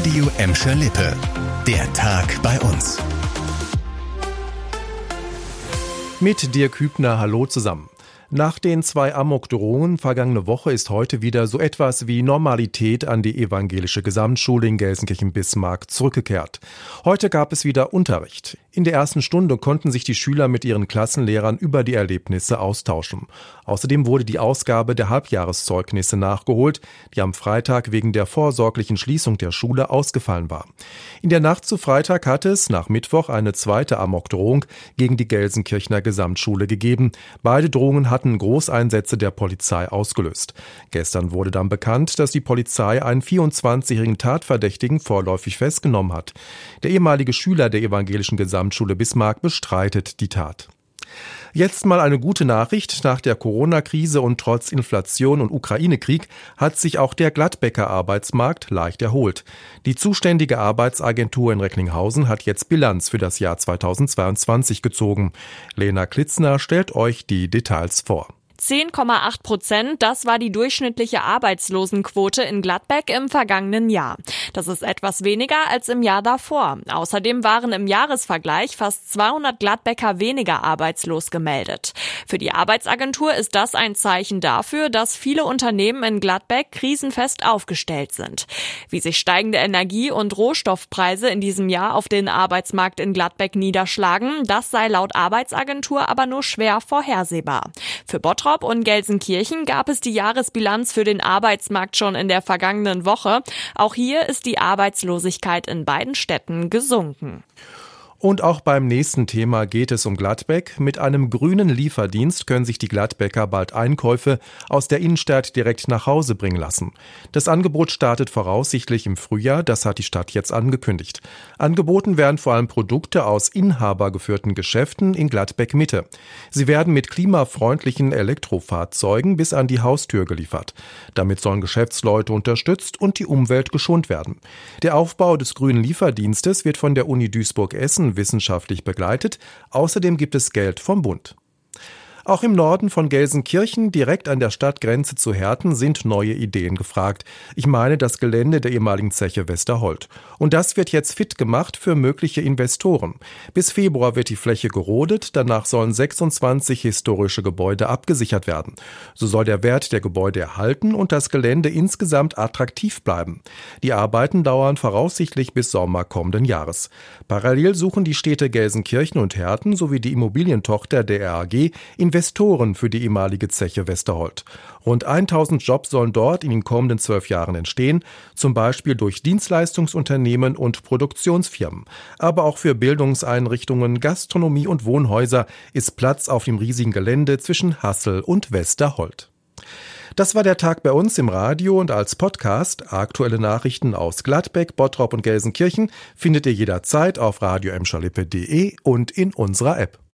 Radio Emscher Lippe. Der Tag bei uns. Mit dir Kübner, hallo zusammen. Nach den zwei Amokdrohungen vergangene Woche ist heute wieder so etwas wie Normalität an die evangelische Gesamtschule in Gelsenkirchen-Bismarck zurückgekehrt. Heute gab es wieder Unterricht. In der ersten Stunde konnten sich die Schüler mit ihren Klassenlehrern über die Erlebnisse austauschen. Außerdem wurde die Ausgabe der Halbjahreszeugnisse nachgeholt, die am Freitag wegen der vorsorglichen Schließung der Schule ausgefallen war. In der Nacht zu Freitag hatte es nach Mittwoch eine zweite Amokdrohung gegen die Gelsenkirchener Gesamtschule gegeben. Beide Drohungen hatten Großeinsätze der Polizei ausgelöst. Gestern wurde dann bekannt, dass die Polizei einen 24-jährigen Tatverdächtigen vorläufig festgenommen hat. Der ehemalige Schüler der evangelischen Gesamtschule Gesamtschule Bismarck bestreitet die Tat. Jetzt mal eine gute Nachricht. Nach der Corona-Krise und trotz Inflation und Ukraine-Krieg hat sich auch der Gladbecker Arbeitsmarkt leicht erholt. Die zuständige Arbeitsagentur in Recklinghausen hat jetzt Bilanz für das Jahr 2022 gezogen. Lena Klitzner stellt euch die Details vor. 10,8 Prozent, das war die durchschnittliche Arbeitslosenquote in Gladbeck im vergangenen Jahr. Das ist etwas weniger als im Jahr davor. Außerdem waren im Jahresvergleich fast 200 Gladbecker weniger arbeitslos gemeldet. Für die Arbeitsagentur ist das ein Zeichen dafür, dass viele Unternehmen in Gladbeck krisenfest aufgestellt sind. Wie sich steigende Energie- und Rohstoffpreise in diesem Jahr auf den Arbeitsmarkt in Gladbeck niederschlagen, das sei laut Arbeitsagentur aber nur schwer vorhersehbar. Für Bottrop Bottrop und Gelsenkirchen gab es die Jahresbilanz für den Arbeitsmarkt schon in der vergangenen Woche. Auch hier ist die Arbeitslosigkeit in beiden Städten gesunken. Und auch beim nächsten Thema geht es um Gladbeck. Mit einem grünen Lieferdienst können sich die Gladbecker bald Einkäufe aus der Innenstadt direkt nach Hause bringen lassen. Das Angebot startet voraussichtlich im Frühjahr, das hat die Stadt jetzt angekündigt. Angeboten werden vor allem Produkte aus inhabergeführten Geschäften in Gladbeck Mitte. Sie werden mit klimafreundlichen Elektrofahrzeugen bis an die Haustür geliefert. Damit sollen Geschäftsleute unterstützt und die Umwelt geschont werden. Der Aufbau des grünen Lieferdienstes wird von der Uni Duisburg-Essen wissenschaftlich begleitet. Außerdem gibt es Geld vom Bund. Auch im Norden von Gelsenkirchen, direkt an der Stadtgrenze zu Herten, sind neue Ideen gefragt. Ich meine das Gelände der ehemaligen Zeche Westerhold. Und das wird jetzt fit gemacht für mögliche Investoren. Bis Februar wird die Fläche gerodet, danach sollen 26 historische Gebäude abgesichert werden. So soll der Wert der Gebäude erhalten und das Gelände insgesamt attraktiv bleiben. Die Arbeiten dauern voraussichtlich bis Sommer kommenden Jahres. Parallel suchen die Städte Gelsenkirchen und Herten sowie die Immobilientochter der RAG Investoren für die ehemalige Zeche Westerhold. Rund 1000 Jobs sollen dort in den kommenden zwölf Jahren entstehen, zum Beispiel durch Dienstleistungsunternehmen und Produktionsfirmen. Aber auch für Bildungseinrichtungen, Gastronomie und Wohnhäuser ist Platz auf dem riesigen Gelände zwischen Hassel und Westerhold. Das war der Tag bei uns im Radio und als Podcast. Aktuelle Nachrichten aus Gladbeck, Bottrop und Gelsenkirchen findet ihr jederzeit auf radio und in unserer App.